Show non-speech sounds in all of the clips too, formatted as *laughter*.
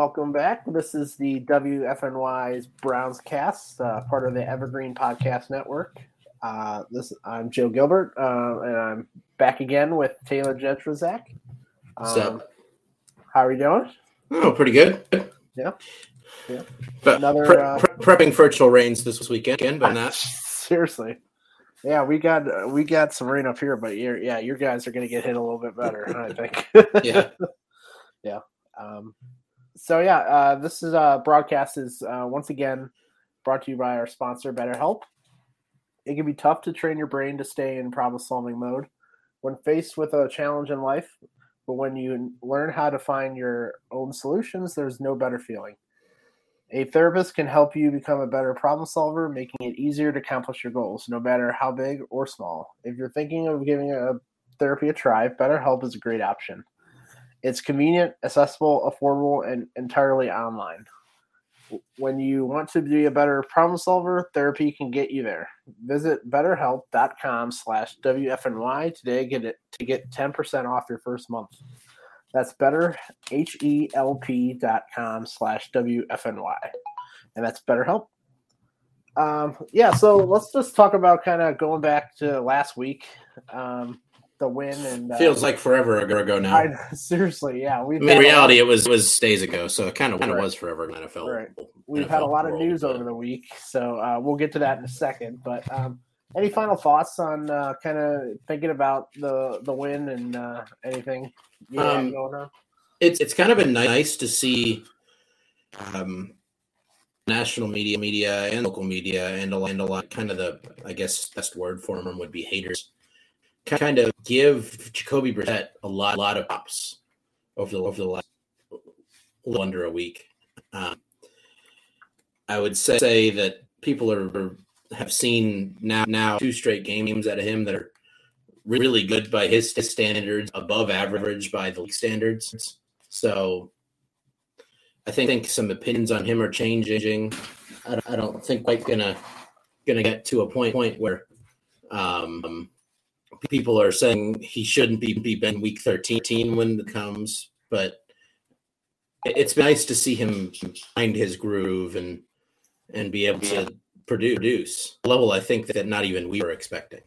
Welcome back. This is the WFNY's Browns Cast, uh, part of the Evergreen Podcast Network. Uh, this I'm Joe Gilbert, uh, and I'm back again with Taylor Jedrzejek. What's up? How are you doing? Oh, pretty good. Yeah. Yeah. But Another, pre- uh, pre- prepping for virtual rains this weekend, but not. *laughs* Seriously. Yeah, we got uh, we got some rain up here, but yeah, your guys are going to get hit a little bit better, I think. *laughs* Yeah. *laughs* yeah. Um, so yeah, uh, this is uh, broadcast is uh, once again brought to you by our sponsor, BetterHelp. It can be tough to train your brain to stay in problem-solving mode when faced with a challenge in life, but when you learn how to find your own solutions, there's no better feeling. A therapist can help you become a better problem solver, making it easier to accomplish your goals, no matter how big or small. If you're thinking of giving a therapy a try, BetterHelp is a great option. It's convenient, accessible, affordable, and entirely online. When you want to be a better problem solver, therapy can get you there. Visit betterhelp.com slash WFNY today get it, to get 10% off your first month. That's better, H-E-L-P dot com slash WFNY. And that's BetterHelp. Um, yeah, so let's just talk about kind of going back to last week, um, the win and uh, Feels like forever ago now. I, *laughs* seriously, yeah, we've I mean, in reality, it was was days ago, so it kind of kind of Right. was forever in NFL. Right. we've had a NFL lot of news over the week, so uh, we'll get to that in a second. But um, any final thoughts on uh, kind of thinking about the the win and uh, anything Um, going on? It's it's kind of been nice to see um, national media, media, and local media, and a and a lot. Kind of the I guess best word for them would be haters. Kind of give Jacoby Brissett a lot, a lot of props over the over the last little under a week. Um, I would say, say that people are, have seen now now two straight games out of him that are really good by his standards, above average by the league standards. So I think, think some opinions on him are changing. I don't, I don't think quite gonna gonna get to a point point where um, people are saying he shouldn't be be Ben week thirteen when it comes, but it's nice to see him find his groove and and be able to produce a level I think that not even we were expecting.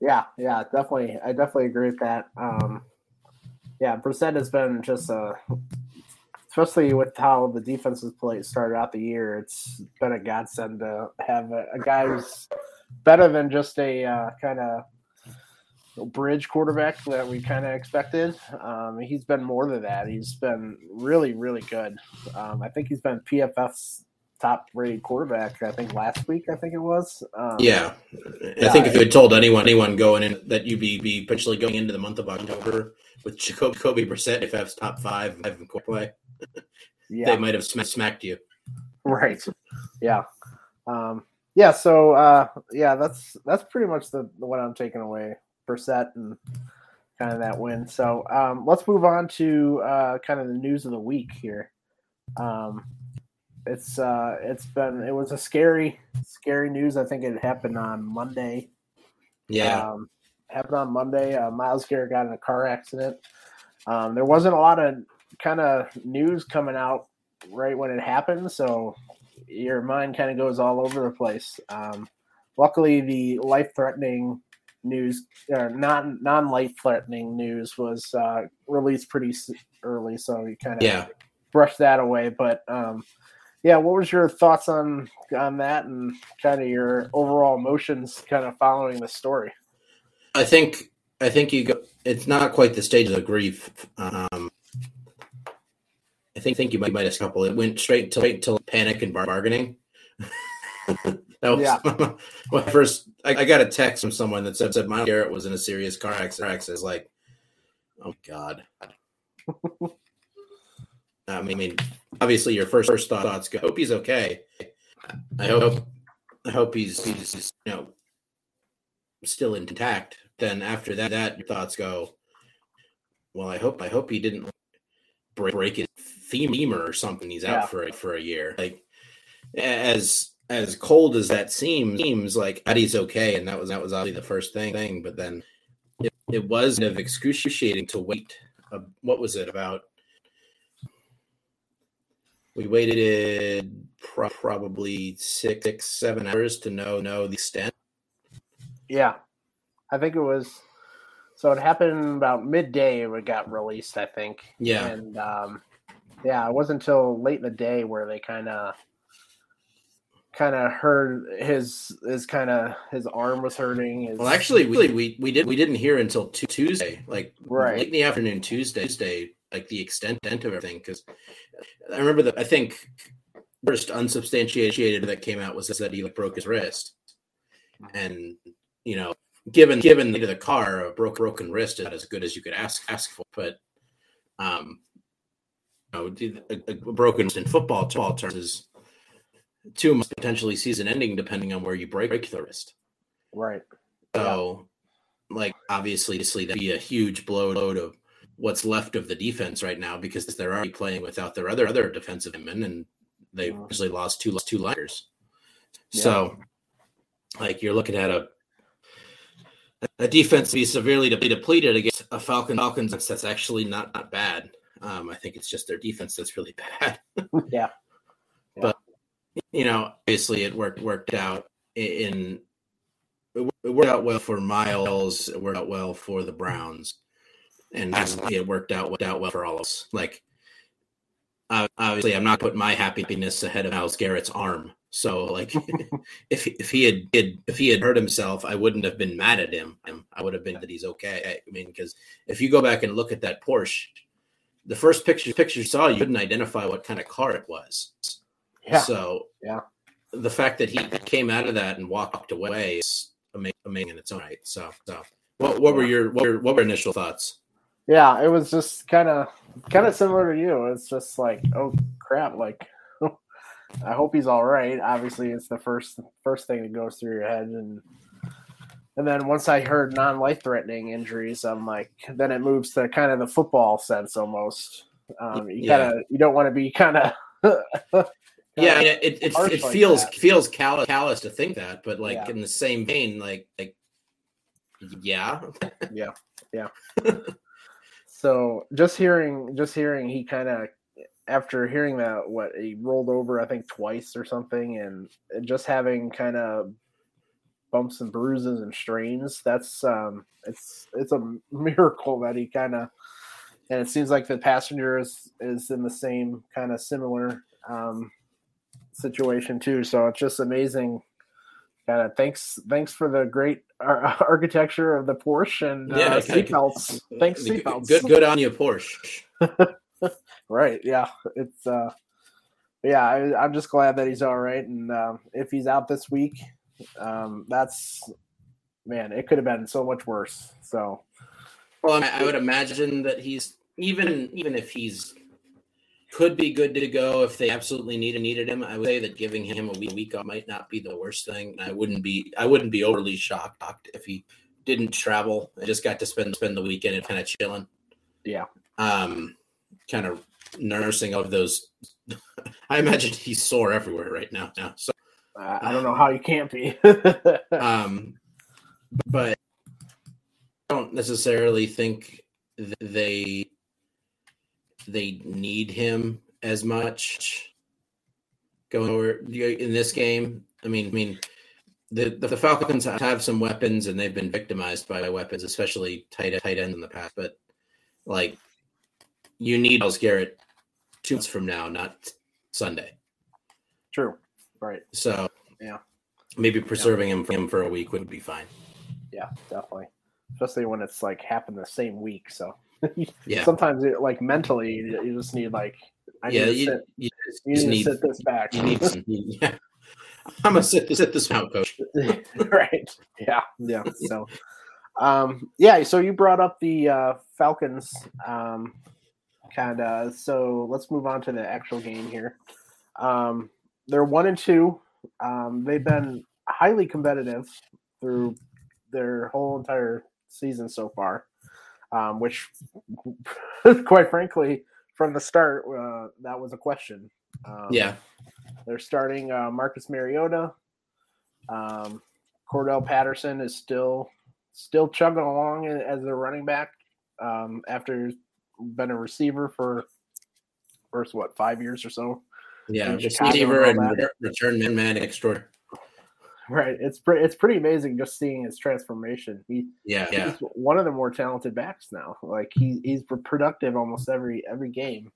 Yeah, yeah, definitely. I definitely agree with that. Um, yeah, Brissett has been just a, especially with how the defense has played started out the year. It's been a godsend to have a, a guy who's better than just a uh, kind of bridge quarterback that we kind of expected. Um, he's been more than that. He's been really, really good. Um, I think he's been PFF's top rated quarterback. I think last week. I think it was. Um, Yeah, I think if you had told anyone anyone going in that you'd be, be potentially going into the month of October with Jacoby, Jacoby Brissett, if that's top five, five in core play, *laughs* yeah. they might have smacked you. Right. Yeah. Um, yeah. So uh, yeah, that's that's pretty much the, the what I'm taking away for set and kind of that win. So um, let's move on to uh, kind of the news of the week here. Um, it's uh, it's been it was a scary scary news. I think it happened on Monday. Yeah, Um, happened on Monday. Uh, Myles Garrett got in a car accident. Um, there wasn't a lot of kind of news coming out right when it happened, so your mind kind of goes all over the place. Um, luckily, the life-threatening news, or non non-life-threatening news, was uh, released pretty s- early, so you kind of yeah. brush that away. But um, yeah, what was your thoughts on on that and kind of your overall emotions kind of following the story? I think I think you go. It's not quite the stage of the grief. Um, I think think you might might have a couple. It went straight to straight to panic and bar- bargaining. *laughs* that was Yeah. *laughs* my first. I, I got a text from someone that said said Myles Garrett was in a serious car accident. It's like, oh god. *laughs* I mean, I mean, obviously, your first first thoughts go. Hope he's okay. I hope. I hope he's he's you know still intact. Then after that, that your thoughts go. Well, I hope I hope he didn't break, break his femur or something. He's out yeah. for a, for a year. Like as as cold as that seems, seems like Eddie's okay, and that was that was obviously the first thing. thing but then it, it was kind of excruciating to wait. Uh, what was it about? We waited pro- probably six, six, seven hours to know know the extent. Yeah, I think it was. So it happened about midday. It got released, I think. Yeah, and um, yeah, it wasn't until late in the day where they kind of kind of heard his his kind of his arm was hurting. His... Well, actually, we we we did we didn't hear until Tuesday, like right late in the afternoon Tuesday, Tuesday, like the extent of everything. Because I remember that I think first unsubstantiated that came out was that he like broke his wrist, and you know, given given the car, a broke broken wrist is not as good as you could ask ask for, but um, know, a, a broken in football terms is two months potentially season ending depending on where you break, break the wrist. Right. So, yeah. like obviously, that'd be a huge blow load of what's left of the defense right now because they're already playing without their other other defensive men and they've yeah. actually lost two two liners. Yeah. So, like you're looking at a a defense be severely depleted against a Falcon Falcons that's actually not not bad. Um, I think it's just their defense that's really *laughs* bad. yeah. yeah. But you know, obviously it worked worked out in it worked out well for Myles. it worked out well for the Browns, and it worked out worked out well for all of us. Like obviously, I'm not putting my happiness ahead of Myles Garrett's arm. So, like, *laughs* if if he had did if he had hurt himself, I wouldn't have been mad at him. I would have been that he's okay. I mean, because if you go back and look at that Porsche, the first picture picture you saw, you couldn't identify what kind of car it was. Yeah. So yeah, the fact that he came out of that and walked away is amazing in its own right. So, so what, what were your what were, what were initial thoughts? Yeah, it was just kind of kind of similar to you. It's just like, oh crap, like *laughs* I hope he's all right. Obviously, it's the first first thing that goes through your head, and and then once I heard non life threatening injuries, I'm like, then it moves to kind of the football sense almost. Um, you yeah. of you don't want to be kind of *laughs* yeah, I mean, it it, it feels like feels callous, callous to think that, but like yeah. in the same vein, like like yeah, *laughs* yeah, yeah. so just hearing just hearing he kind of after hearing that what he rolled over I think twice or something, and just having kind of bumps and bruises and strains. That's um, it's it's a *laughs* miracle that he kind of, and it seems like the passenger is is in the same kind of similar um, situation too. So it's just amazing. Kind of thanks, thanks for the great ar- *laughs* architecture of the Porsche and yeah, uh, seatbelts. Thanks, seatbelts. Good, good on you, Porsche. *laughs* right? Yeah, it's uh, yeah. I, am just glad that he's all right, and uh, if he's out this week, um, that's man, it could have been so much worse. So, well, I would imagine that he's even even if he's could be good to go if they absolutely needed needed him. I would say that giving him a week, week off might not be the worst thing. I wouldn't be I wouldn't be overly shocked if he didn't travel. I just got to spend spend the weekend and kind of chilling. Yeah. Um, kind of nursing of those. *laughs* I imagine he's sore everywhere right now. Now, so uh, I don't know how you can't be. *laughs* um, but I don't necessarily think they they need him as much going over in this game. I mean, I mean, the the Falcons have some weapons and they've been victimized by weapons, especially tight tight ends in the past. But like, you need Myles Garrett two months from now, not Sunday. True. Right. So yeah, maybe preserving yeah. him for him for a week would be fine. Yeah, definitely. Especially when it's like happened the same week. So *laughs* yeah. Sometimes it, like mentally, you just need like I yeah, you, sit, you, just, you need, to sit this back. You need some, yeah. *laughs* I'm gonna sit sit this out, coach. *laughs* right. Yeah. Yeah. So, um, yeah. So you brought up the uh, Falcons. Um, kind of. So let's move on to the actual game here. Um, they're one and two. Um, they've been highly competitive through their whole entire season so far, um, which, *laughs* quite frankly, from the start, uh, that was a question. Um, Yeah. they're starting uh, Marcus Mariota. Um, Cordarrelle Patterson is still still chugging along as a running back um, after been a receiver for first what five years or so. Yeah. Receiver and and all that. re- return man, man extraordinary. Right, it's pretty it's pretty amazing just seeing his transformation. He Yeah. Yeah. he's one of the more talented backs now. Like he he's productive almost every every game.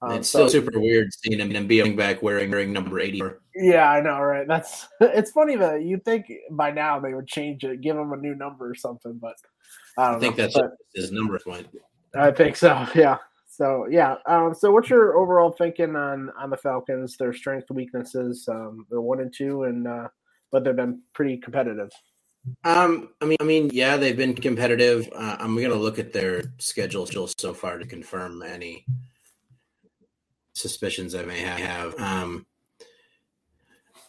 Um, it's so- still super weird seeing him and being back wearing, wearing number 84. Yeah, I know, right? That's *laughs* it's funny that you'd think by now they would change it, give him a new number or something, but I don't I think know. that's his number point. I think so. *laughs* Yeah. So yeah. Um, so what's your overall thinking on on the Falcons? Their strengths, weaknesses. Um, they're one and two, and uh, but they've been pretty competitive. Um, I mean, I mean, yeah, they've been competitive. Uh, I'm gonna look at their schedule so far to confirm any suspicions I may have. Um,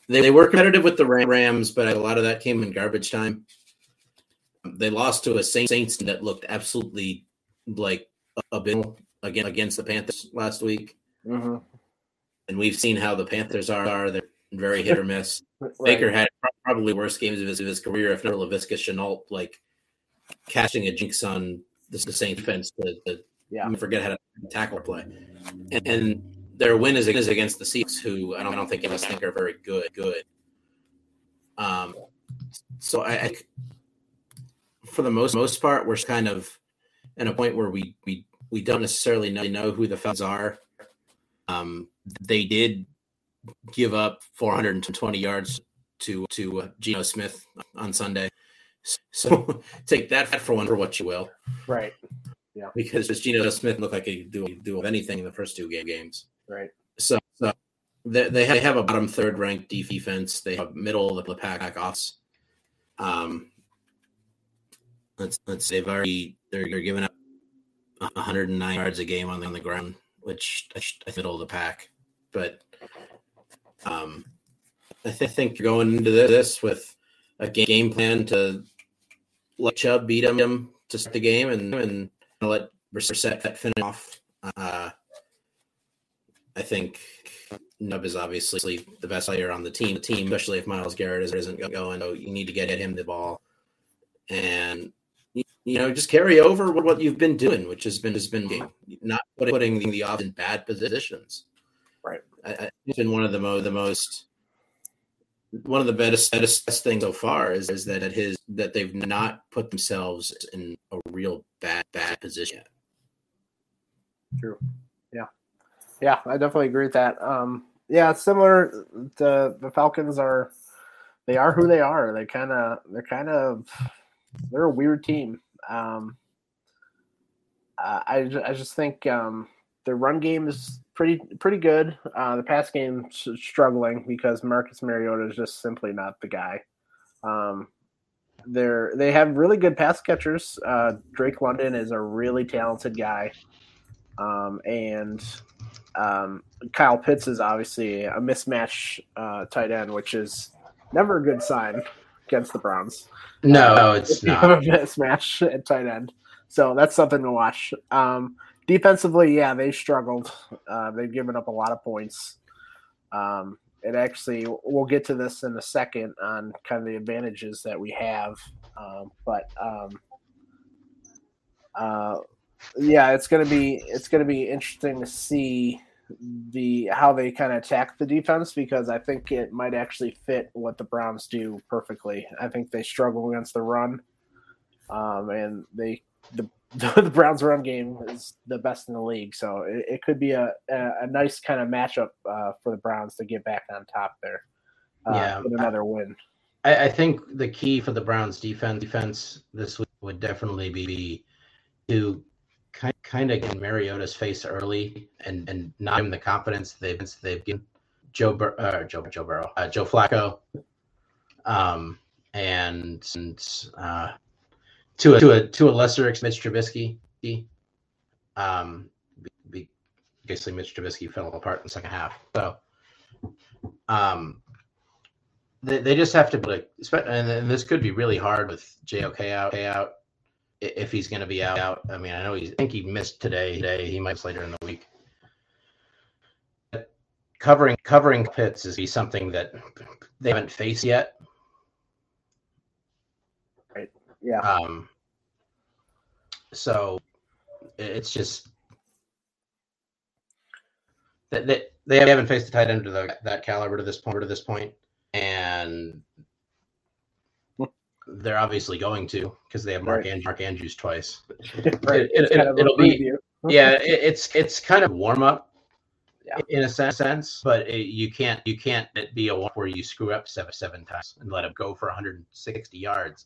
they, they were competitive with the Rams, but a lot of that came in garbage time. They lost to a Saints that looked absolutely like a abysmal again against the Panthers last week, Mm-hmm. and we've seen how the Panthers are. They're very hit or miss. *laughs* Right. Baker had probably worst games of his, of his career, if not Laviska Shenault, like catching a jinx on the, the Saints fence to, to Yeah. forget how to tackle play. And, and their win is, is against the Seahawks, who I don't, I don't think any of us think are very good. Good. Um, so I, I, for the most most part, we're kind of at a point where we we we don't necessarily know, know who the Falcons are. Um, they did give up 420 yards to to uh, Geno Smith on Sunday. So *laughs* take that for one for what you will, Right. Yeah. Because Geno Smith looked like he could do do anything in the first two game games. Right. So, so they, they have- a bottom third ranked defense. They have middle of the pack offs. Um, let's let's say they've already they're, they're giving up 109 yards a game on the, on the ground, which I I middle of the pack. But um, I th- think you're going into this with a ga- game plan to let Chubb beat him to start the game and and let Brissett finish off. Uh, I think Nub is obviously the best player on the team. The team, especially if Myles Garrett is- isn't going, so you need to get him the ball, and you know just carry over what you've been doing, which has been has been not putting the offense in bad positions. Right. I, I, it's been one of the mo the most one of the best, best best things so far is, is that it his that they've not put themselves in a real bad bad position. yet. True. Yeah. Yeah, I definitely agree with that. Um, yeah, similar. The the Falcons are they are who they are. They kind of they're kind of they're a weird team. Um, uh, I I just think um, the run game is pretty pretty good. Uh, the pass game struggling because Marcus Mariota is just simply not the guy. Um, they're they have really good pass catchers. Uh, Drake London is a really talented guy, um, and um, Kyle Pitts is obviously a mismatch uh, tight end, which is never a good sign against the Browns. No, it's you *laughs* have not. a *laughs* mismatch at tight end. So that's something to watch. Um, defensively, yeah, they struggled. Uh, they've given up a lot of points. Um, it actually, we'll get to this in a second on kind of the advantages that we have. Um, but um, uh, yeah, it's gonna be it's gonna be interesting to see the how they kind of attack the defense because I think it might actually fit what the Browns do perfectly. I think they struggle against the run, um, and they the *laughs* the Browns' run game is the best in the league. So it, it could be a, a, a nice kind of matchup uh, for the Browns to get back on top there. Uh, Yeah. with another win. I, I think the key for the Browns defense defense this week would definitely be to kind kind of get Mariota's face early and and not him the confidence they've they've given Joe Bur- uh, Joe Joe Burrow uh, Joe Flacco, um and, and uh, to a to a to a lesser extent Mitch Trubisky, um basically Mitch Trubisky fell apart in the second half. So, um, they, they just have to and this could be really hard with JOK out, out if he's going to be out. I mean, I know he's, I think he missed today. Today he might later in the week. covering covering Pitts is be something that they haven't faced yet. Right. Yeah. Um. So it's just that they, they haven't faced a tight end to the, that caliber to this point to this point, and they're obviously going to because they have Mark, right. Mark Andrews twice. *laughs* right. It, it, will be *laughs* yeah. It, it's it's kind of warm up. Yeah. In a sense, but you can't you can't be a one where you screw up seven seven times and let him go for 160 yards.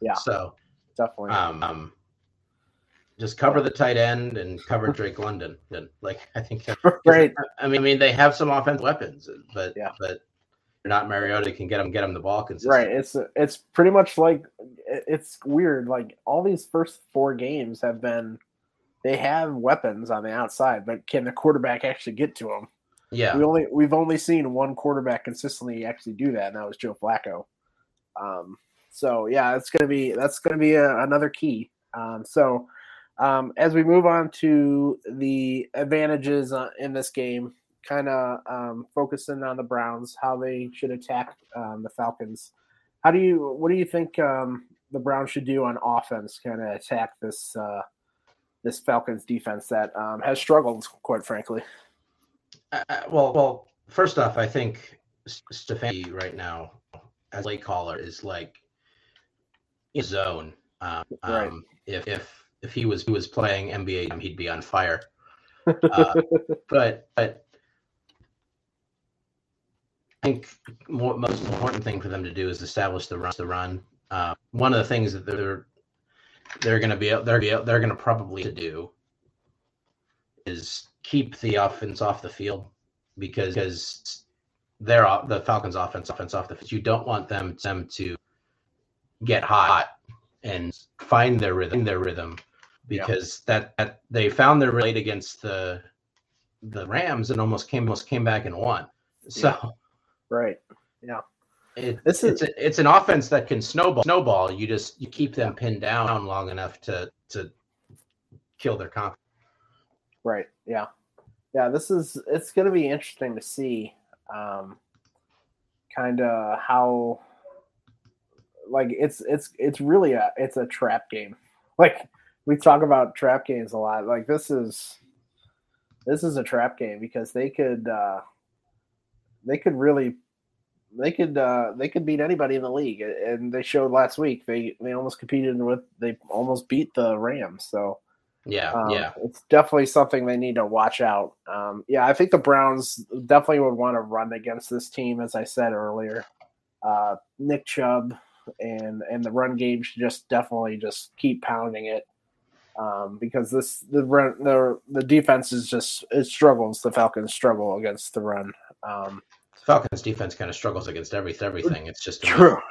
Yeah. So definitely. Um, um, just cover the tight end and cover Drake London. And like I think *laughs* right. I mean, I mean they have some offense weapons, but yeah, but not Mariota can get them get them the ball consistently. Right. It's it's pretty much like it's weird. Like all these first four games have been they have weapons on the outside, but can the quarterback actually get to them? Yeah. We only we've only seen one quarterback consistently actually do that, and that was Joe Flacco. Um, so yeah, it's gonna be that's gonna be a, another key. Um, so um, as we move on to the advantages uh, in this game, kind of um, focusing on the Browns, how they should attack um, the Falcons. How do you what do you think um, the Browns should do on offense? Kind of attack this uh, this Falcons defense that um, has struggled, quite frankly. Uh, uh well, well, first off, I think Stefanski right now as play caller is like zone. Um, right. Um, if if if he was he was playing NBA, he'd be on fire. *laughs* Uh, but but I think more, most important thing for them to do is establish the run. The run. Uh, one of the things that they're they're going to be they're they're going to probably do is keep the offense off the field because because they're the Falcons offense offense off the field. You don't want them them to get hot and find their rhythm their rhythm because yeah. that, that they found their rate against the the Rams and almost came almost came back and won. So yeah. right. Yeah. It, this is it's, a, it's an offense that can snowball snowball. You just you keep them pinned down long enough to to kill their confidence. Right. Yeah. Yeah. This is it's going to be interesting to see, um, kind of how like it's it's it's really a it's a trap game. Like we talk about trap games a lot. Like this is this is a trap game because they could uh they could really they could uh they could beat anybody in the league. And they showed last week they they almost competed with they almost beat the Rams. So yeah um, yeah. it's definitely something they need to watch out. Um yeah I think the Browns definitely would want to run against this team as I said earlier. Uh Nick Chubb and and the run game should just definitely just keep pounding it um, because this the run the the defense is just it struggles. The Falcons struggle against the run. Um, Falcons defense kind of struggles against every everything. It's just true, matter,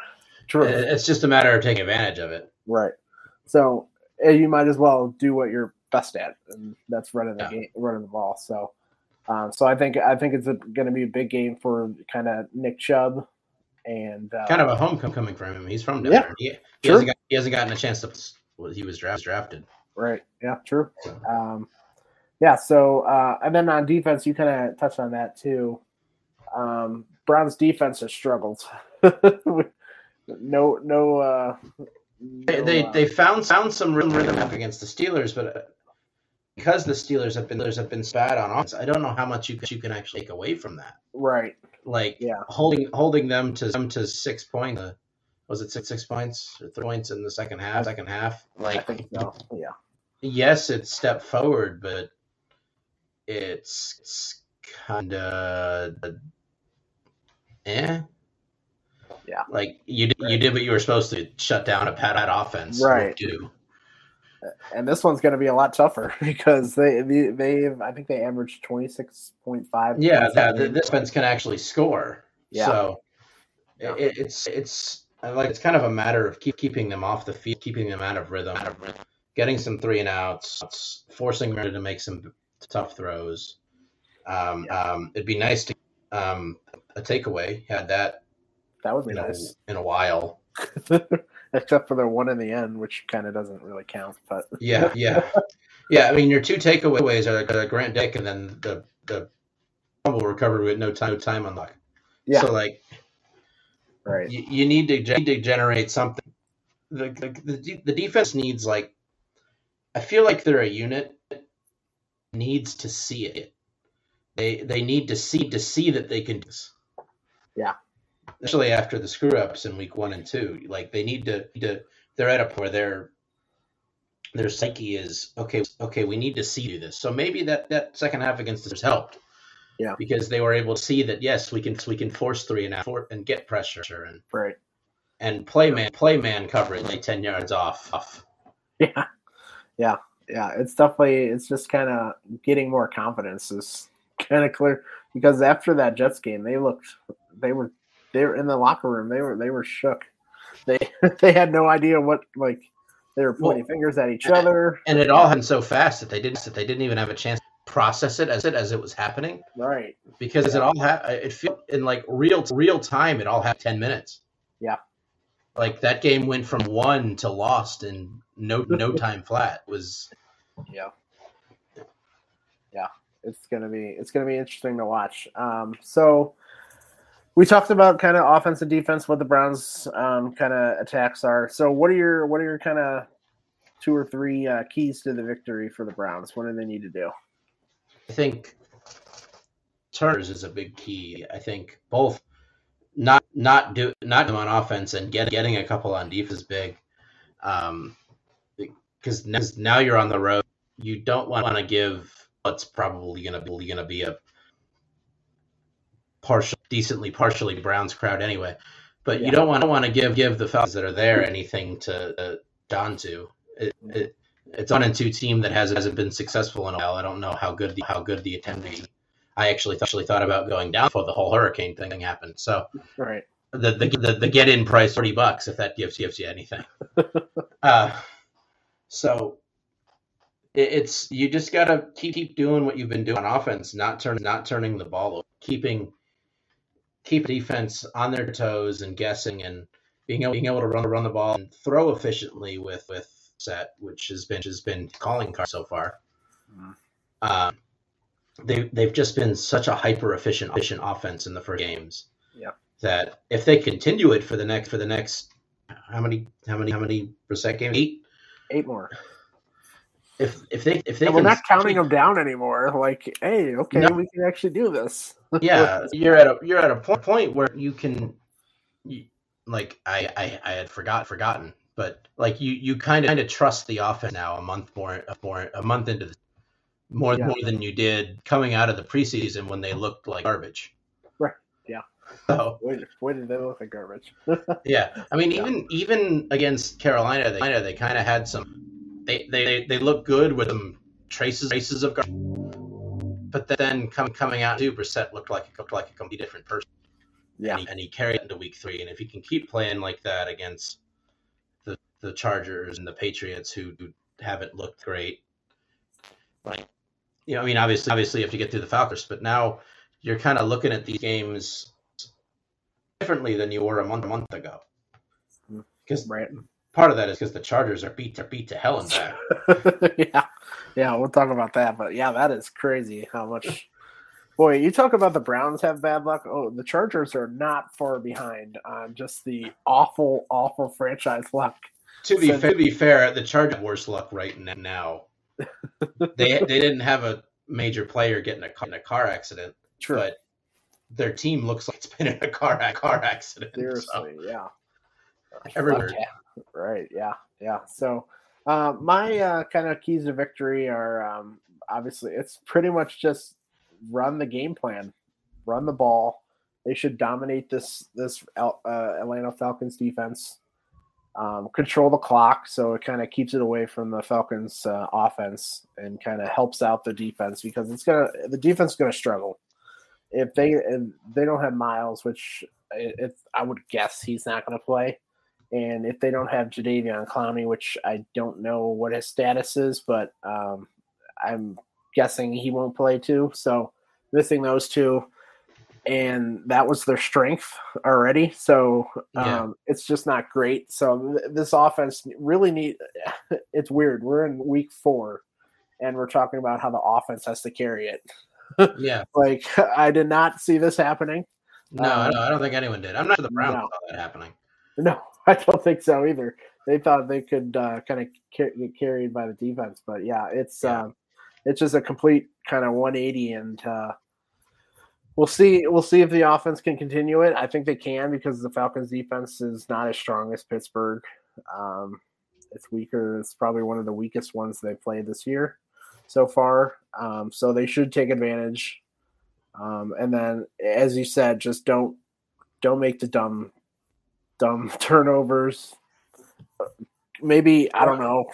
true. It's just a matter of taking advantage of it. Right. So you might as well do what you're best at, and that's running the yeah. game, running the ball. So. Um, so I think I think it's going to be a big game for kind of Nick Chubb and uh, kind of a homecoming for him. He's from Denver. Yeah, he, he, hasn't got, he, hasn't gotten a chance to. Well, he was drafted. Right. Yeah. True. Um, yeah. So uh, and then on defense, you kind of touched on that too. Um, Browns defense has struggled. *laughs* no. No. Uh, they, they, uh, they found found some rhythm up against the Steelers, but uh, because the Steelers have been Steelers have been bad on offense, I don't know how much you can, you can actually take away from that. Right. Like yeah. holding holding them to them to six points. Uh, was it six six points or three points in the second half? Second half. Like so. Yeah. Yes, it's step forward, but it's, it's kind of eh. Yeah. Like you did, you did what you were supposed to shut down a pad offense. Right. Do. And this one's going to be a lot tougher *laughs* because they they they've I think they averaged twenty six point five. Yeah, that, this offense can actually score. Yeah. So Yeah. It, it's it's like it's kind of a matter of keep keeping them off the field, keeping them out of rhythm, out of rhythm, getting some three and outs, forcing them to make some tough throws. Um, um, it'd be nice to um, a takeaway had that that would be in a, nice, in a while. *laughs* except for the one in the end, which kind of doesn't really count. But *laughs* Yeah, yeah, yeah. I mean, your two takeaways are uh, Grant Dick and then the the fumble recovery with no time, no time unlock. Yeah. So like, right, you, you need to ge- need to generate something. The, the the the defense needs like, I feel like they're a unit needs to see it. They they need to see to see that they can. do this. Yeah. Especially after the screw ups in week one and two, like they need to to they're at a point where their their psyche is okay. Okay, we need to see you this. So maybe that that second half against us helped. Yeah. Because they were able to see that yes, we can we can force three and out and get pressure and right, and play man play man coverage like ten yards off. off. yeah, yeah, yeah. It's definitely it's just kind of getting more confidence is kind of clear because after that Jets game, they looked they were they were in the locker room. They were they were shook. They *laughs* they had no idea what like they were pointing Well, fingers at each other. And it all happened so fast that they didn't that they didn't even have a chance to process it as it as it was happening Right. because it all ha- it felt in like real real time. It all had ten minutes. Yeah. Like that game went from one to lost in no no *laughs* time flat. It was Yeah. Yeah. It's gonna be it's gonna be interesting to watch. Um, so we talked about kind of offense and defense, what the Browns um, kind of attacks are. So what are your what are your kind of two or three uh, keys to the victory for the Browns? What do they need to do? I think turnovers is a big key. I think both not not do not them on offense and get, getting a couple on defense is big. Um, because now, now you're on the road, you don't want to give what's probably going to be going to be a partial, decently partially Browns crowd anyway. But Yeah. you don't want to want to give give the Falcons that are there anything to uh, don to. It, it, it's on and two team that has hasn't been successful in a while. I don't know how good the, how good the attendance. I actually actually thought about going down before the whole hurricane thing happened. So Right. the the, the, the get in price thirty bucks if that gives gives you anything. *laughs* uh, so it, it's you just gotta keep keep doing what you've been doing on offense, not turn not turning the ball over, keeping keep defense on their toes and guessing and being able being able to run run the ball and throw efficiently with with set, which has been has been calling card so far. Mhm. Um, they they've just been such a hyper efficient efficient offense in the first games. Yeah. That if they continue it for the next for the next how many how many how many percent game eight Eight more. if if they if they And we're not counting them down anymore. Like, hey, okay, No. we can actually do this. Yeah *laughs* you're at a you're at a point, point where you can you, like I, I i had forgot forgotten but like you you kind of kind of trust the offense now a month more a more a month into the more Yeah. more than you did coming out of the preseason when they looked like garbage Right, yeah. so boy, did they look like garbage. *laughs* yeah i mean even even against carolina they kind of they kind of had some they they they look good with some traces traces of garbage but then come, coming out too Brissett looked like looked like a completely different person yeah. and he, and he carried it into week three. And if he can keep playing like that against the the Chargers and the Patriots, who, who haven't looked great, like you know, I mean, obviously, obviously, you have to get through the Falcons, but now you're kind of looking at these games differently than you were a month a month ago. Mm-hmm. Because Right. Part of that is because the Chargers are beat to beat to hell and back. *laughs* yeah, yeah, we'll talk about that. But yeah, that is crazy how much. *laughs* Boy, you talk about the Browns have bad luck. Oh, the Chargers are not far behind on just the awful, awful franchise luck. To be So- fair, to be fair, the Chargers have worse luck right now. *laughs* they they didn't have a major player get in a car, in a car accident, True. but their team looks like it's been in a car a car accident. so Seriously, yeah. everywhere. Okay. Right. Yeah. Yeah. So, uh, my uh, kind of keys to victory are um, obviously, it's pretty much just run the game plan, run the ball. They should dominate this this uh, Atlanta Falcons defense. Um, control the clock, so it kind of keeps it away from the Falcons' uh, offense and kind of helps out the defense because it's gonna the defense is gonna struggle if they if they don't have Myles, which I would guess he's not to play, and if they don't have Jadeveon Clowney, which I don't know what his status is, but um, I'm guessing he won't play too. So missing those two, and that was their strength already. So um, yeah. it's just not great. So th- this offense really need. *laughs* It's weird. We're in week four, and we're talking about how the offense has to carry it. *laughs* yeah, like I did not see this happening. No, um, no, I don't think anyone did. I'm not sure the Browns no. saw that happening. No, *laughs* I don't think so either. They thought they could uh, kind of get carried by the defense, but yeah, it's yeah. Um, it's just a complete kind of 180, and uh, we'll see. We'll see if the offense can continue it. I think they can because the Falcons' defense is not as strong as Pittsburgh. Um, it's weaker. It's probably one of the weakest ones they played this year so far. Um, so they should take advantage. Um, and then, as you said, just don't don't make the dumb dumb *laughs* turnovers maybe I don't know.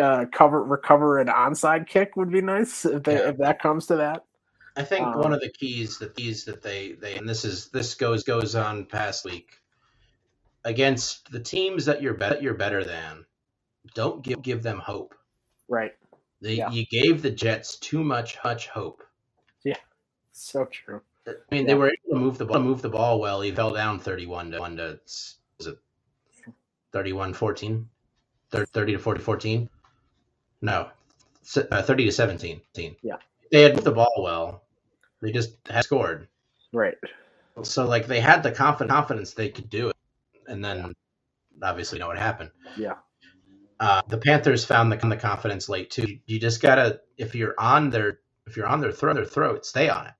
Uh, cover recover an onside kick would be nice if they, yeah. if that comes to that. I think um, one of the keys that these that they they and this is this goes goes on past week against the teams that you're better you're better than. Don't give give them hope. Right. They, yeah. You gave the Jets too much much hope. Yeah, so true. I mean, yeah. they were able to move the ball, move the ball well. He fell down thirty-one to one to was it 31-14? 30 to 40, 14? No, uh, 30 to 17. Yeah. They had the ball well. They just had scored. Right. So, like, they had the confidence they could do it. And then, obviously, you know what happened. Yeah. Uh, the Panthers found the, the confidence late, too. You just got to, if you're on their, if you're on their throat, their throat, stay on it.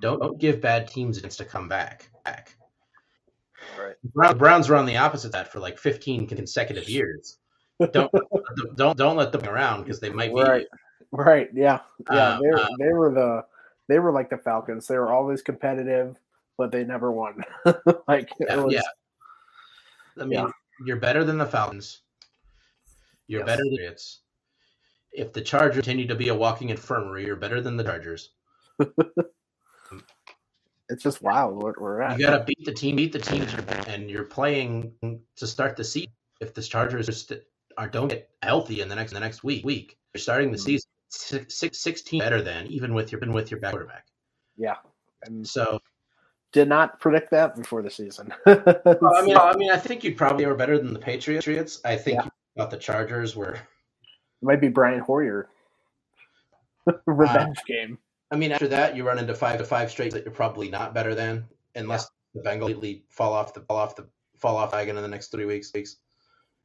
Don't, don't give bad teams a chance to come back. back. Right. The Browns were on the opposite of that for like 15 consecutive years. Don't *laughs* don't don't let them around because they might be right. Right. Yeah. Yeah. Uh, they were, uh, they were the they were like the Falcons. They were always competitive, but they never won. *laughs* like yeah, was, yeah. I mean, yeah. you're better than the Falcons. You're yes. better than it's. If the Chargers continue to be a walking infirmary, you're better than the Chargers. *laughs* it's just wild what we're at. You got to beat the team, beat the teams, and you're playing to start the season. If the Chargers are, st- are don't get healthy in the next the next week, week you're starting the mm-hmm. season six, six, 16 better than even with your with your back quarterback. Yeah, and so did not predict that before the season. *laughs* well, I mean, I mean, I think you probably were better than the Patriots. I think yeah. you thought the Chargers were. It might be Brian Hoyer. *laughs* Revenge uh, game. I mean, after that, you run into five to five straight that you're probably not better than, unless yeah. the Bengals completely fall off the fall off the fall off wagon in the next three weeks. weeks.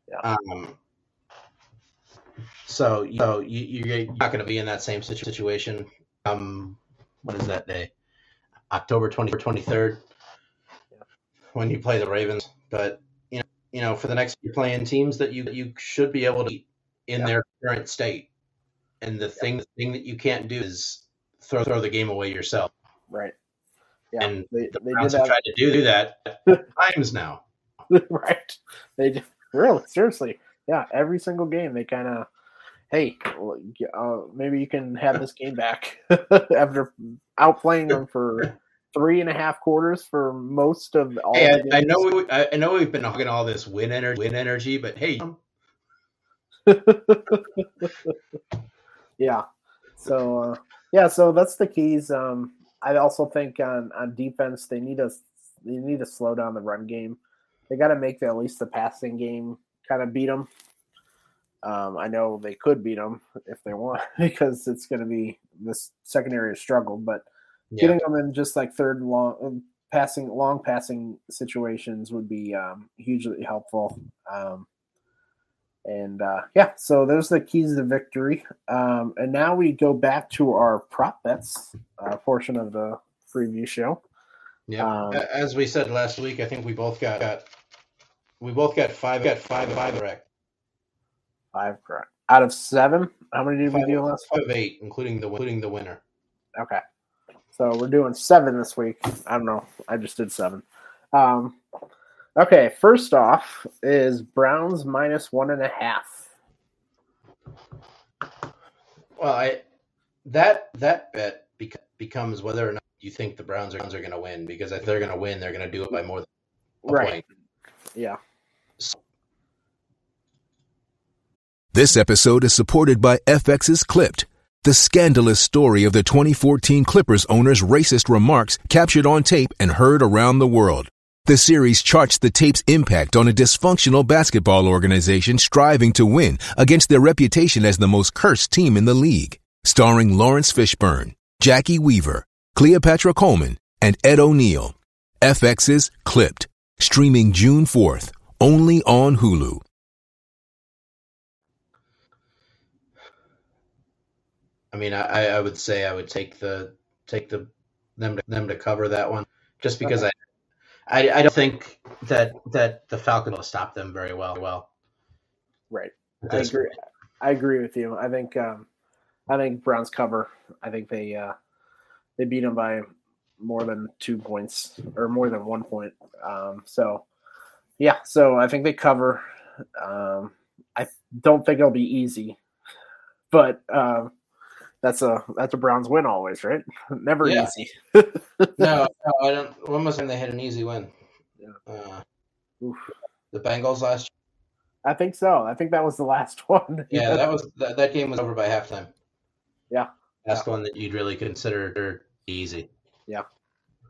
Yeah. Um, so, so you, you're not going to be in that same situation. Um, what is that day? October 20th or 23rd when you play the Ravens. But you know, you know, for the next you're playing teams that you you should be able to in yeah. their current state. And the thing the thing that you can't do is throw throw the game away yourself. Right. Yeah. And they, the they Browns have tried to do that *laughs* times now. *laughs* right. They do, really seriously. Yeah. Every single game they kind of. Hey, uh, maybe you can have this game back *laughs* after outplaying them for three and a half quarters for most of all. Hey, I, I, know, we, I know we've been hogging all this win energy, win energy, but hey, yeah. So uh, yeah, so that's the keys. Um, I also think on on defense they need to they need to slow down the run game. They got to make the, at least the passing game kind of beat them. Um, I know they could beat them if they want *laughs* because it's going to be this secondary has struggled, but yeah. getting them in just like third long um, passing long passing situations would be um, hugely helpful. Um, and uh, yeah, so those are the keys to victory. Um, and now we go back to our prop bets uh, portion of the preview show. Yeah, um, as we said last week, I think we both got, got we both got five got five five correct. Five correct. Out of seven, how many did we do last? five of eight, including the including the winner. Okay. So we're doing seven this week. I don't know. I just did seven. Um, okay. First off is Browns minus one and a half. Well, I that that bet bec- becomes whether or not you think the Browns are, are going to win because if they're going to win, they're going to do it by more than a Right. point. Yeah. This episode is supported by FX's Clipped, the scandalous story of the 2014 Clippers owner's racist remarks captured on tape and heard around the world. The series charts the tape's impact on a dysfunctional basketball organization striving to win against their reputation as the most cursed team in the league. Starring Laurence Fishburne, Jacki Weaver, Cleopatra Coleman, and Ed O'Neill. FX's Clipped, streaming June 4th, only on Hulu. I mean, I, I would say I would take the take the them to, them to cover that one just because I, I I don't think that that the Falcons will stop them very well. Well, Right. I agree. point. I agree with you. I think um, I think Browns cover. I think they uh, they beat them by more than two points or more than one point. Um, so yeah, so I think they cover. Um, I don't think it'll be easy, but um, that's a that's a Browns win always, right? *laughs* Never Yeah. easy. *laughs* No, *laughs* no, I don't. When was time they had an easy win? Yeah. Uh, the Bengals last. year? I think so. I think that was the last one. Yeah, that was that, that game was over by halftime. Yeah. That's the one that you'd really consider easy. Yeah.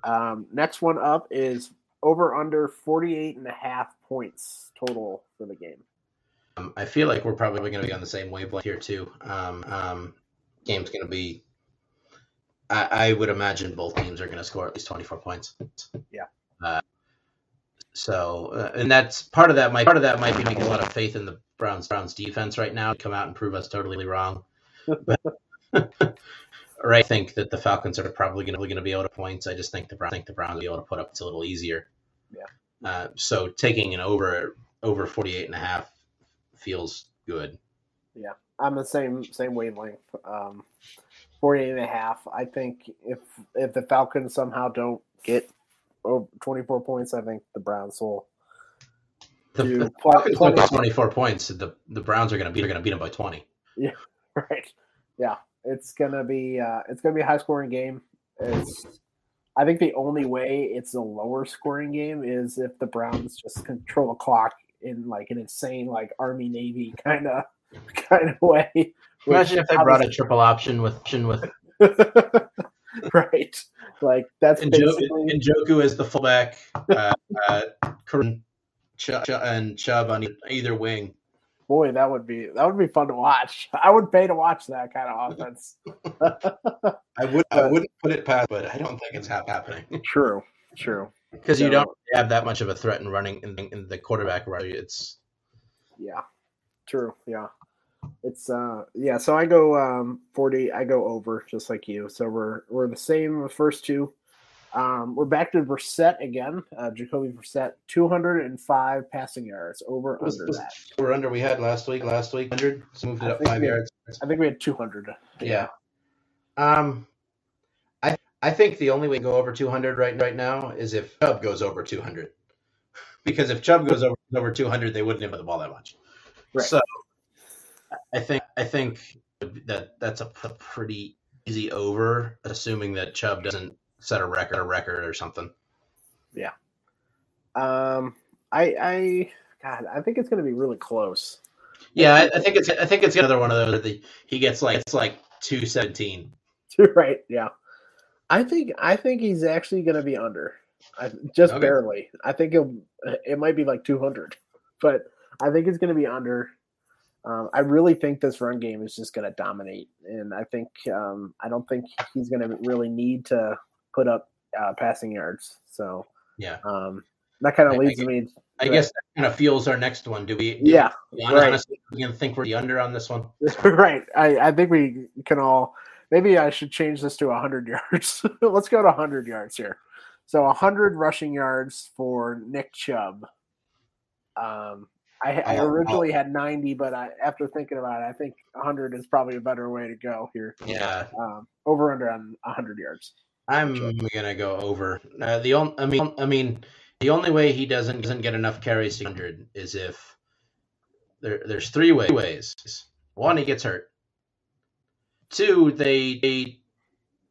Um, next one up is over under 48 and a half points total for the game. Um, I feel like we're probably going to be on the same wavelength here too. Um, um, game's going to be. I, I would imagine both teams are going to score at least twenty four points. Yeah. Uh, so, uh, and that's part of that. Might part of that might be making a lot of faith in the Browns Browns defense right now. to Come out and prove us totally wrong. But, *laughs* or I think that the Falcons are probably going to be able to points. I just think the Browns think the Browns will be able to put up. It's a little easier. Yeah. Uh, so taking an over over 48 and a half feels good. I'm the same same wavelength. Um, 48 and a half. I think if if the Falcons somehow don't get over 24 points, I think the Browns will The, the Falcons win by plenty. 24 points. The the Browns are going to beat are going to beat them by 20. Yeah, *laughs* Right. Yeah. It's gonna be uh, it's gonna be a high scoring game. It's I think the only way it's a lower scoring game is if the Browns just control the clock in like an insane like Army Navy kind of *laughs* kind of way. Imagine which if they brought a triple option with option with *laughs* right. Like that's Njoku, basically Njoku as the fullback, *laughs* uh, uh, Ch- Ch- and Chubb on e- either wing. boy, that would be that would be fun to watch. I would pay to watch that kind of offense. I would I wouldn't put it past, but I don't think it's happening true, true. because you don't have that much of a threat in running in, in the quarterback. Right? It's Yeah. True. Yeah. It's uh yeah, so I go um 40 I go over just like you. So we're we're the same the first two. Um we're back to Brissett again. Uh Jacoby Brissett 205 passing yards over was under was that. we're under we had last week. Last week, hundred. So moved it I up five we- yards. I think we had 200. Yeah. Um, I I think the only way to go over 200 right right now is if Chubb goes over 200. *laughs* Because if Chubb goes over over 200, they wouldn't have the ball that much. Right. So I think I think that that's a pretty easy over, assuming that Chubb doesn't set a record a record or something. Yeah. Um I I god, I think it's going to be really close. Yeah, I, I think it's I think it's another one of those that he gets like it's like 217. *laughs* right, yeah. I think I think he's actually going to be under. I, just Okay. barely. I think it it might be like 200, but I think it's going to be under. Um, I really think this run game is just going to dominate, and I think um, I don't think he's going to really need to put up uh, passing yards. So Yeah. um, that kind I- of I leads me. I guess that kind of fuels our next one. Do we? do Yeah, we- right. honestly, we can think we're the under on this one. *laughs* right. I, I think we can all. Maybe I should change this to 100 *laughs* yards. Let's go to 100 yards here. So 100 rushing yards for Nick Chubb. Um, I, I originally had 90, but I, after thinking about it, I think 100 is probably a better way to go here. Yeah, Um, over under on 100 yards. I'm gonna go over. Uh, the only, I mean, I mean, the only way he doesn't doesn't get enough carries to 100 is if there there's three ways. One, he gets hurt. Two, they, they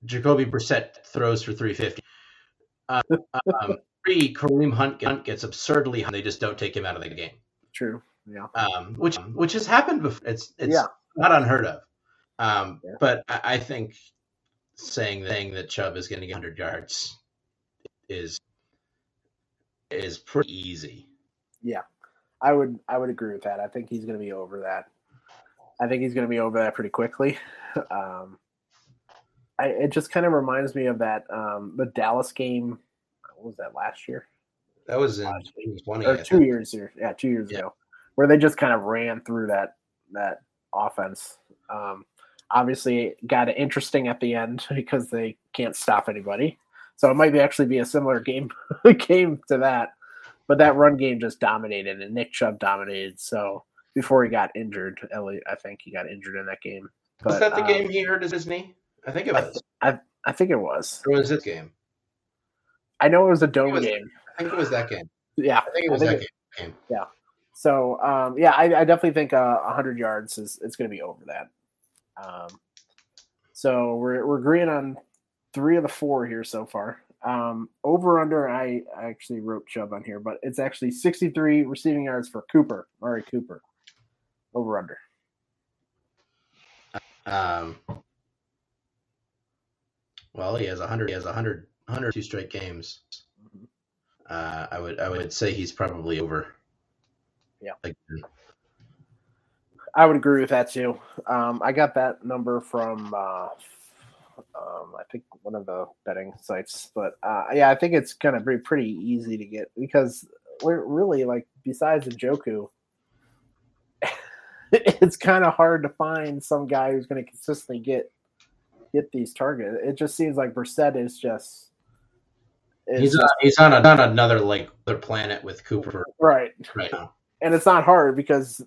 Jacoby Brissett throws for 350. Uh, um, *laughs* three, Kareem Hunt, Hunt gets absurdly high. They just don't take him out of the game, True. Yeah. um, which which has happened before. It's it's Yeah. not unheard of. Um, Yeah. But I, I think saying saying that Chubb is going to get 100 yards is is pretty easy. Yeah. I would I would agree with that. I think he's going to be over that. I think he's going to be over that pretty quickly. *laughs* Um, I, it just kind of reminds me of that um, the Dallas game. What was that last year? That was in 2020. or two years here. Yeah, two years Yeah. ago, where they just kind of ran through that that offense. Um, obviously, got it interesting at the end *laughs* because they can't stop anybody. So it might be actually be a similar game *laughs* game to that. But that run game just dominated, and Nick Chubb dominated. So before he got injured, Ellie, I think he got injured in that game. Was that the um, game he hurt his knee? I think it was. I think it was. Or was this game? I know it was a dome was- game. I think it was that game. Yeah, I think it was I that think game. game. So um, yeah, I, I definitely think uh, 100 yards is it's going to be over that. Um, so we're we're agreeing on three of the four here so far. Um, over under, I, I actually wrote Chubb on here, but it's actually 63 receiving yards for Cooper, Amari Cooper. Over under. Um, well, he has 100. He has 100, 102 straight games. Uh, I would I would say he's probably over. Yeah. Like, I would agree with that too. Um, I got that number from uh, um, I think one of the betting sites, but uh, yeah, I think it's going to be pretty easy to get because we're really like besides Njoku, *laughs* it's kind of hard to find some guy who's going to consistently get get these targets. It just seems like Brissett is just he's just- on, he's on, a, on another like other planet with Cooper right, right now. and it's not hard because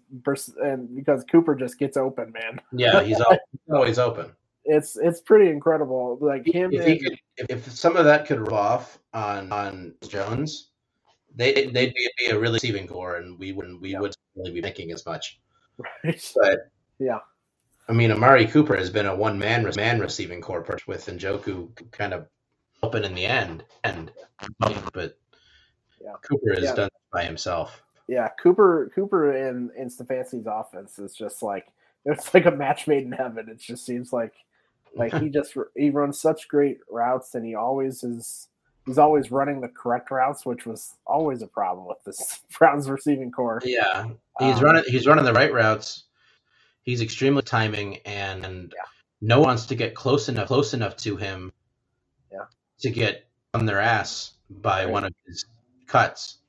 and because Cooper just gets open, man. Yeah, he's *laughs* always open. It's it's pretty incredible. Like him, If and- could, if, some of that could rub off on on Jones, they they'd be, be a really receiving core, and we wouldn't we Yeah. wouldn't really be thinking as much. Right. *laughs* But Yeah. I mean, Amari Cooper has been a one man man receiving core with Njoku kind of open in the end, and but Yeah. Cooper has Yeah. done it by himself. Yeah, Cooper Cooper in in Stefanski's offense is just like *laughs* it's like a match made in heaven. It just seems like like he *laughs* just he runs such great routes and he always is he's always running the correct routes, which was always a problem with this *laughs* Browns receiving core. Yeah, he's Um, running he's running the right routes. He's extremely timing, and, and Yeah. no one wants to get close enough close enough to him. Yeah. to get on their ass by Right. one of his cuts.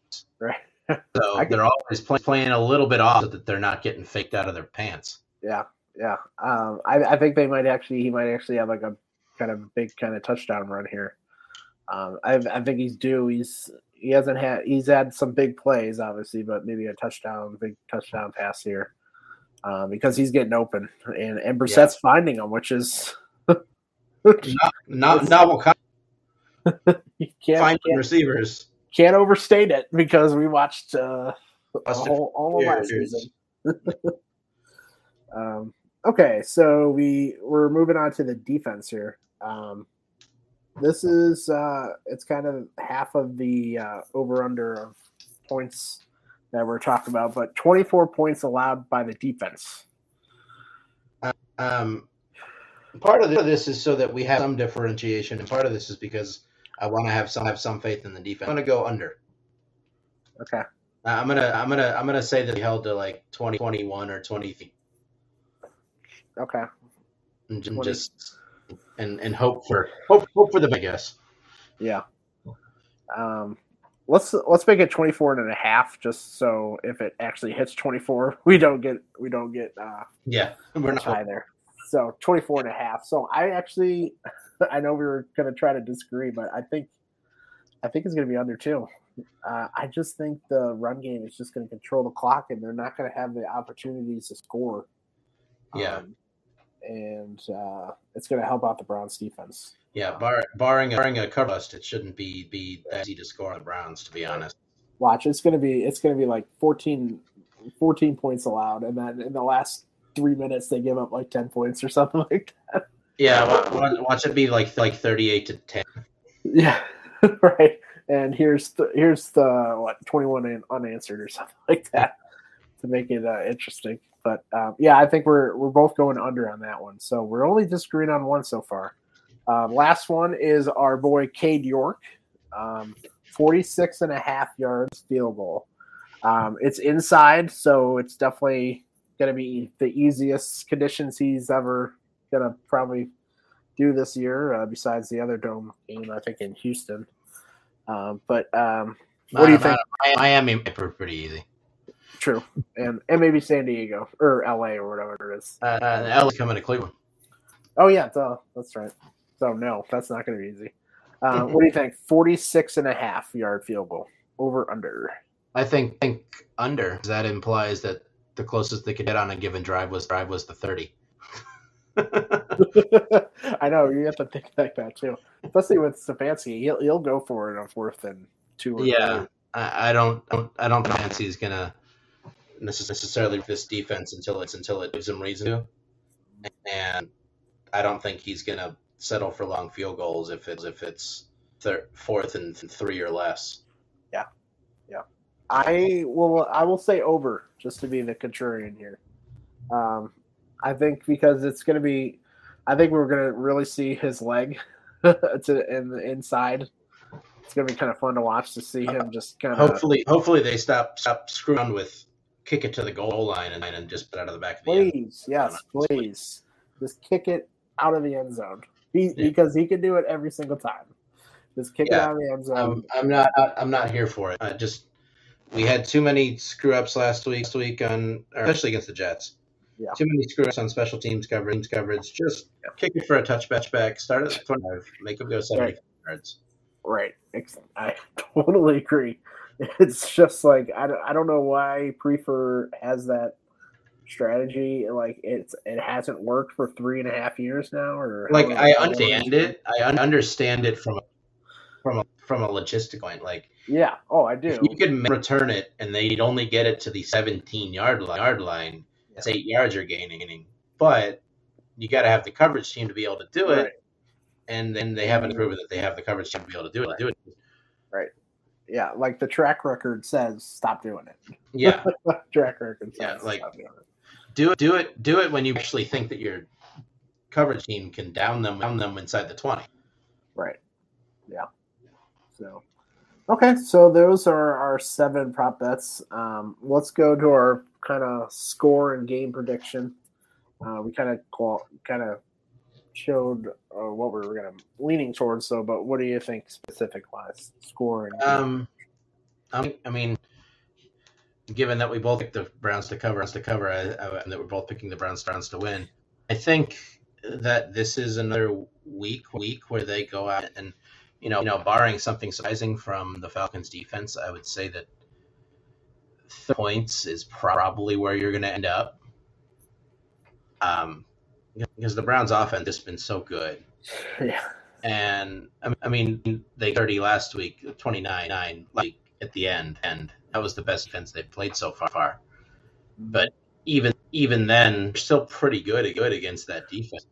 Right. So *laughs* they're always play, playing a little bit off so that they're not getting faked out of their pants. Yeah, yeah. Um, I, I think they might actually he might actually have like a kind of big kind of touchdown run here. Um, I, I think he's due. He's he hasn't had he's had some big plays obviously, but maybe a touchdown, big touchdown pass here um, because he's getting open and and Brissett's finding him, which is Not novel *laughs* you can't finding can't, receivers. can't overstate it because we watched uh, whole, all of last season. *laughs* Um, okay, so we we're moving on to the defense here. Um, this is uh, it's kind of half of the uh, over under of points that we're talking about, but 24 points allowed by the defense. Um, part of this is so that we have some differentiation, and part of this is because I want to have some have some faith in the defense. I'm going to go under. Okay, Uh, I'm gonna I'm gonna I'm gonna say that we held to like 20, 21 or 20 feet, okay, and j- 20. just and and hope for hope hope for the best, I guess. yeah. Um, let's let's make it 24 and a half, just so if it actually hits 24, *laughs* we don't get we don't get uh, Yeah, we're not. high there. So 24 and a half. So I actually, *laughs* I know we were going to try to disagree, but I think I think it's going to be under two. Uh, I just think the run game is just going to control the clock, and they're not going to have the opportunities to score. Yeah. Um, and uh, it's going to help out the Browns defense. Yeah, bar, barring a, barring a cover bust, it shouldn't be be that easy to score on the Browns. To be honest, Watch, it's going to be it's going to be like 14, 14 points allowed, and then in the last three minutes they give up like ten points or something *laughs* like that. yeah, wa- wa- watch it be like like thirty eight to ten. Yeah, *laughs* right. And here's the here's the what twenty one unanswered or something *laughs* like that to make it uh, interesting. But um, yeah, I think we're we're both going under on that one. So we're only disagreeing on one so far. Um, last one is our boy Cade York, um, 46 and a half yards field goal. Um, it's inside, so it's definitely going to be the easiest conditions he's ever going to probably do this year, uh, besides the other dome game, I think in Houston. Um, but um, what do you think? Miami pretty easy. True, and and maybe San Diego or LA or whatever it is. Uh, uh, LA's coming to Cleveland. Oh yeah, duh, that's right. So no, that's not going to be easy. Uh, *laughs* what do you think? 46 and a half yard field goal over under. I think think under. That implies that the closest they could get on a given drive was drive was the thirty. *laughs* I know you have to think like that too, especially with Stefanski. He'll he'll go for it on fourth and two. Or yeah, three. I, I don't I don't think Nancy's gonna necess- necessarily this defense until it's until it gives him reason to, and I don't think he's gonna settle for long field goals if it's if it's thir- fourth and three or less. I will. I will say over just to be the contrarian here. Um, I think because it's going to be. I think we're going to really see his leg *laughs* to in the inside. It's going to be kind of fun to watch to see him just kind of. Hopefully, hopefully they stop stop screwing with kick it to the goal line and, and just put it out of the back of the end. Please, yes, please, just kick it out of the end zone. He, Yeah. Because he can do it every single time. Just kick it out of the end zone. I'm, I'm not I'm not here for it. I just we had too many screw ups last week. Last week on especially against the Jets. Yeah. Too many screw ups on special teams coverage. Coverage. Just kick it for a touchback. Back. Start at the 25. Make them go 70 yards. Right. Excellent. I *laughs* totally agree. It's just like I don't, I don't know why Priefer has that strategy. Like it's it hasn't worked for three and a half years now. Or Like I understand it. I understand it from a, from a from a logistic point. Like Yeah. Oh, I do. you could return it and they'd only get it to the 17 yard line, yard line, that's eight yards you're gaining. But you got to have the coverage team to be able to do it. Right. and then they haven't proven that they have the coverage team to be able to do it. Do it. Right. Yeah. Like the track record says, stop doing it. Yeah, *laughs* track record says, Yeah, like- it. do it. Do it. Do it when you actually think that your coverage team can down them, down them inside the twenty. Right. Yeah. So, okay. So those are our seven prop bets. Um, let's go to our kind of score and game prediction. Uh, we kind of kind of showed uh, what we were to leaning towards. So, but what do you think specific wise score and? Um, I mean, given that we both picked the Browns to cover, us to cover, I, I, and that we're both picking the Browns Browns to win, I think that this is another week week where they go out and you know, you know, barring something surprising from the Falcons defense, I would say that 30 points is probably where you're going to end up. Um, because the Browns offense has been so good. *laughs* yeah. And I I mean, they 30 last week, 29 9 like at the end, and that was the best defense they've played so far. But even even then, they're still pretty good good against that defense,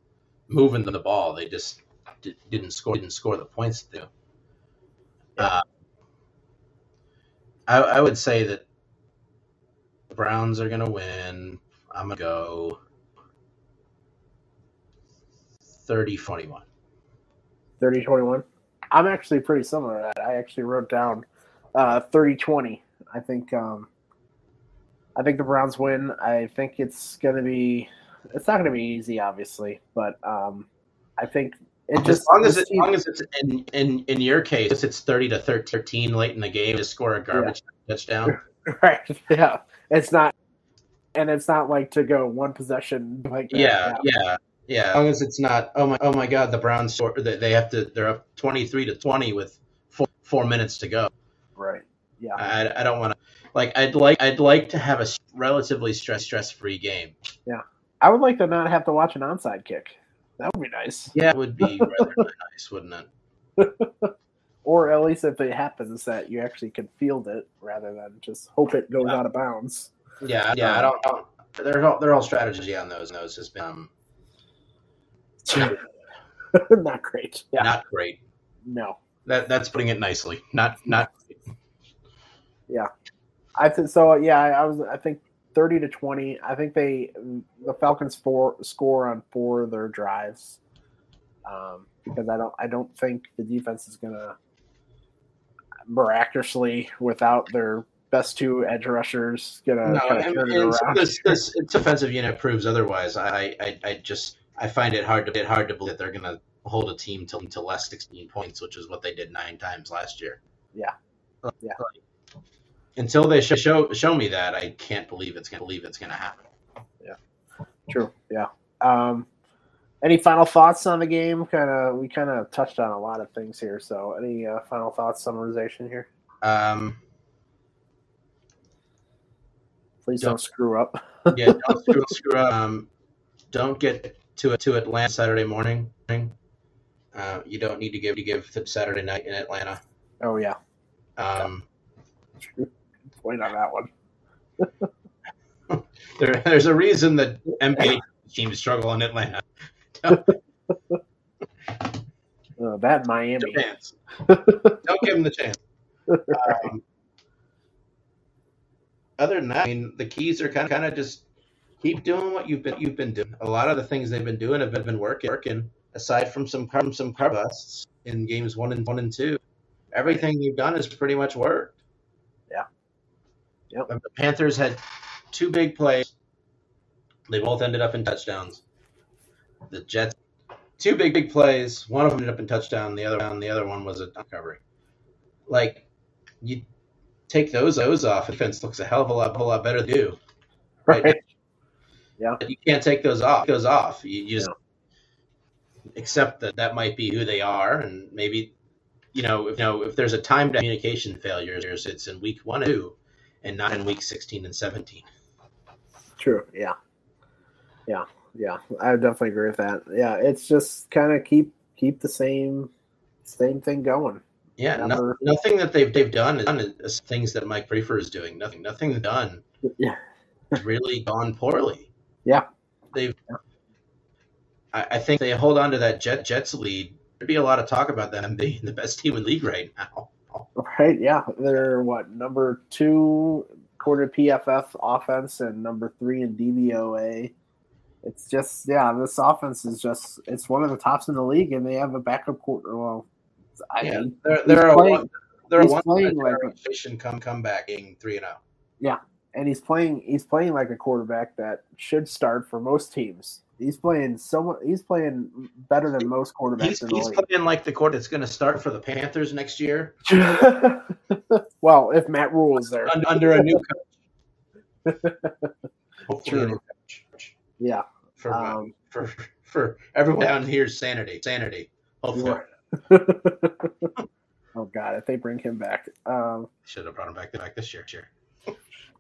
moving the ball. They just di- didn't score didn't score the points do. Uh, I, I would say that the Browns are going to win. I'm going to go 30 21. 30 21. I'm actually pretty similar to that. I actually wrote down uh, 30 20. I think um, I think the Browns win. I think it's going to be it's not going to be easy obviously, but um, I think it just as long as, it, as long as it's in, in in your case, it's thirty to thirteen late in the game to score a garbage touchdown. *laughs* right. Yeah. It's not and it's not like to go one possession like that. Yeah, yeah, yeah. As long as it's not, oh my, oh my God, the Browns score. They, they have to. They're up twenty three to twenty with four, four minutes to go. Right. Yeah. I, I don't want to like I'd like I'd like to have a relatively stress stress free game. Yeah. I would like to not have to watch an onside kick. That would be nice. Yeah, it would be rather *laughs* nice, wouldn't it? Or at least if it happens that you actually can field it rather than just hope it goes Yeah. out of bounds. Yeah, yeah. I don't. I don't they're all they're all strategy on those. Those has been um, *laughs* not great. Yeah. not great. No. That that's putting it nicely. Not not. Yeah, I think so. Yeah, I I was. I think thirty to twenty. I think they the Falcons four score on four of their drives um, because I don't. I don't think the defense is gonna miraculously without their best two edge rushers gonna No, and, turn it and around. this this its offensive unit proves otherwise. I, I I just I find it hard to it hard to believe that they're going to hold a team to to less sixteen points, which is what they did nine times last year. Yeah. Yeah. Until they sh- show show me that, I can't believe it's going to believe it's going to happen. Yeah, true. Yeah. Um, any final thoughts on the game? Kind of. We kind of touched on a lot of things here. So, any uh, final thoughts, summarization here? Um, Please Don't- don't screw up. *laughs* yeah, don't *laughs* screw, screw up. Um, don't get to to Atlanta Saturday morning. Uh, you don't need to give to give Saturday night in Atlanta. Oh yeah. Um, Point on that one. *laughs* there, there's a reason that NBA teams struggle in Atlanta. Uh, that Miami. chance. Don't give them the chance. Um, other than that, I mean, the keys are kind of kind of just keep doing what you've been you've been doing. A lot of the things they've been doing have been, been working. Working aside from some from some car busts in games one and one and two, everything you've done has pretty much worked. Yep. The Panthers had two big plays. They both ended up in touchdowns. The Jets two big big plays. One of them ended up in touchdown. The other one, the other one was a recovery. Like you take those those off, defense looks a hell of a lot, whole lot better than you. Right. Right. Yeah. But you can't take those off. Those off. You, you just accept that that might be who they are, and maybe you know if you know if there's a timed communication failure, it's in week one and two, and not in week sixteen and seventeen. True. Yeah. Yeah. Yeah. I would definitely agree with that. Yeah. It's just kind of keep keep the same same thing going. Yeah, no, nothing that they've they've done is, is things that Mike Priefer is doing. Nothing, nothing done Yeah. really gone poorly. Yeah. They've. I, I think they hold on to that Jet Jets lead. There'd be a lot of talk about them being the best team in league right now. Right. Yeah. They're what number two quarter PFF offense and number three in DVOA. It's just yeah, this offense is just it's one of the tops in the league, and they have a backup quarter. Well, I Yeah, mean, they're they're a playing- one, they're a one playing like a- come come back being three and oh. zero. and he's playing he's playing like a quarterback that should start for most teams. He's playing so he's playing better than most quarterbacks He's, in the he's playing like the court that's going to start for the Panthers next year *laughs* well, if Matt Rhule is there, un- under a new coach. *laughs* Hopefully, True. coach. yeah. for Um, for for everyone down here's sanity, sanity. Hopefully, *laughs* oh God, if they bring him back, um, should have brought him back back this year. Sure.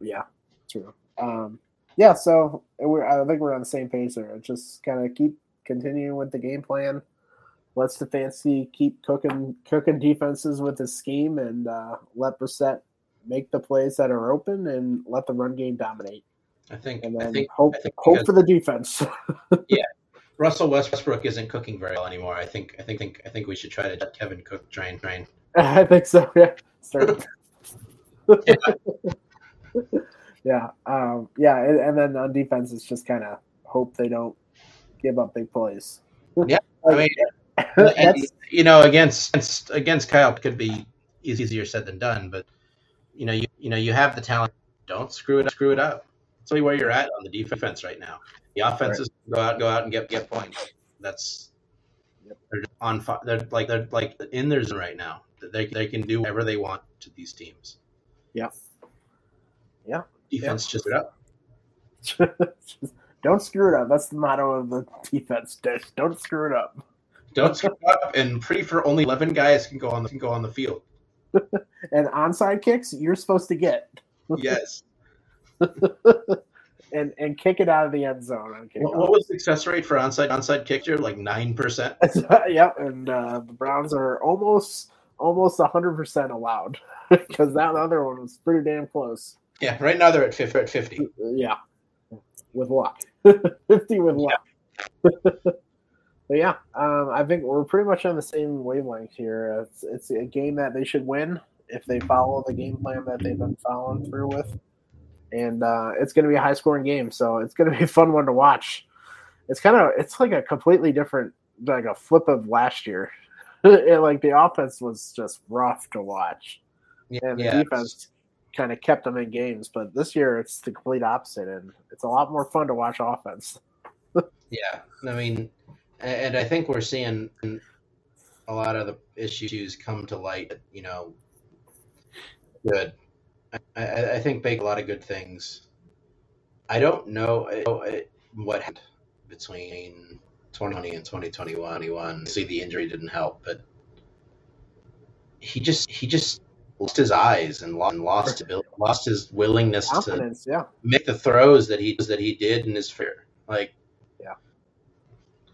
yeah, true. Um, yeah, so we're I think we're on the same page there. Just kind of keep continuing with the game plan. Let Stefanski keep cooking cooking defenses with his scheme, and uh, let Brissett make the plays that are open, and let the run game dominate. I think And I then think hope I think hope because for the defense. *laughs* Yeah, Russell Westbrook isn't cooking very well anymore. I think I think think I think we should try to let Kevin Cook train train. *laughs* I think so. Yeah. *laughs* Start. Yeah. Um, yeah. And, and then on defense, it's just kind of hope they don't give up big plays. *laughs* Yeah, I mean, *laughs* that's, and, you know, against against, against Kyle could be easier said than done, but you know, you you know, you have the talent. Don't screw it up, screw it up. That's really where you're at on the defense right now. The offense is go out go out and get get points. That's they're on fi- they're like they're like in their zone right now. They they can do whatever they want to these teams. yeah. Yeah. Defense just it up. *laughs* Don't screw it up. That's the motto of the defense. dish. don't screw it up. Don't screw up and pretty for only eleven guys can go on the, can go on the field. *laughs* and onside kicks, you're supposed to get. Yes. *laughs* and and kick it out of the end zone. On what, what was the success rate for onside onside kick here? Like nine percent. yep, and uh, the Browns are almost almost hundred percent allowed because that other one was pretty damn close. Yeah, right now they're at fifty. At fifty. Yeah, with luck, *laughs* fifty with luck. Yeah. *laughs* but yeah, um, I think we're pretty much on the same wavelength here. It's, it's a game that they should win if they follow the game plan that they've been following through with and uh, it's going to be a high scoring game. So it's going *laughs* to be a fun one to watch. It's kind of it's like a completely different like a flip of last year. it, like the offense was just rough to watch, yeah, and the yeah, defense kind of kept them in games. But this year it's the complete opposite, and it's a lot more fun to watch offense. *laughs* yeah, I mean, and I think we're seeing a lot of the issues come to light. You know, good I, I think Bake a lot of good things. I don't know what happened between 2020 and 2021. See, the injury didn't help, but he just he just lost his eyes and lost, and lost, lost his willingness Confidence, to yeah. make the throws that he that he did in his fear. Like, yeah,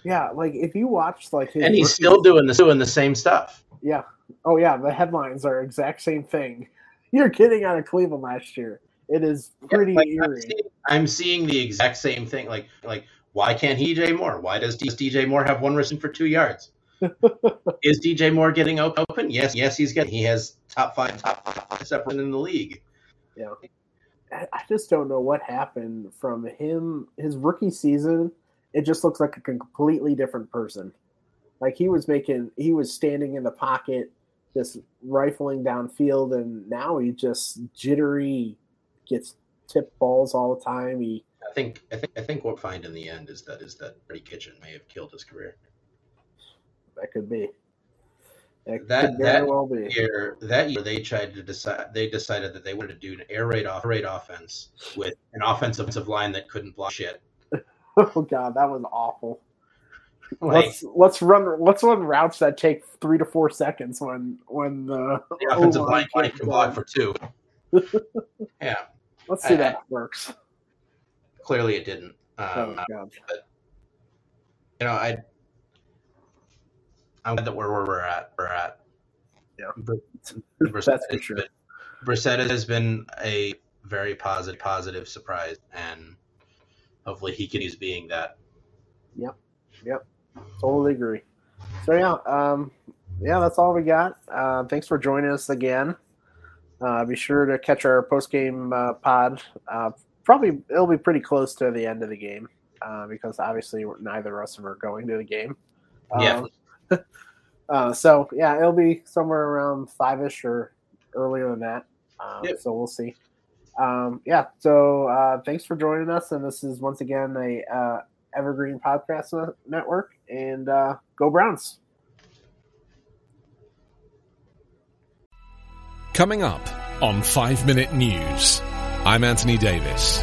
yeah. Like if you watch like, and he's still doing the doing the same stuff. Yeah. Oh yeah. The headlines are exact same thing. You're kidding out of Cleveland last year. It is pretty yeah, like, eerie. I'm seeing, I'm seeing, the exact same thing. Like, like why can't he DJ Moore? Why does DJ Moore have one reception for two yards? *laughs* is DJ Moore getting open? Yes, yes, he's getting. He has top five, top five separate in the league. Yeah, I just don't know what happened from him. His rookie season, it just looks like a completely different person. Like he was making, he was standing in the pocket just rifling downfield, and now he just jittery, gets tipped balls all the time. He, I think, I think, I think what we find in the end is that is that Freddie Kitchen may have killed his career. That could be. That that, that well be. year, that year they tried to decide. They decided that they wanted to do an air raid off raid offense with an offensive line that couldn't block shit. *laughs* oh god, that was awful. Like, let's let's run let's run routes that take three to four seconds when when the, the offensive line can block for two. *laughs* yeah, let's see I, that works. Clearly, it didn't. Um, oh, God. But, you know, I I'm glad that we're where we're at. We're at. Yeah, Brissett *laughs* that's for sure. Been, Brissett has been a very positive positive surprise, and hopefully he can use being that. Yep. Yep. Totally agree. So yeah, um, yeah, that's all we got. Uh, thanks for joining us again. Uh, be sure to catch our post game uh, pod. Uh, probably it'll be pretty close to the end of the game uh, because obviously neither of us are going to the game. Yeah. *laughs* Uh, so yeah, it'll be somewhere around five ish or earlier than that. Um, yep. So we'll see. Um, yeah. So thanks for joining us, and this is once again a Evergreen Podcast Network, and uh, go Browns. Coming up on 5 Minute News, I'm Anthony Davis.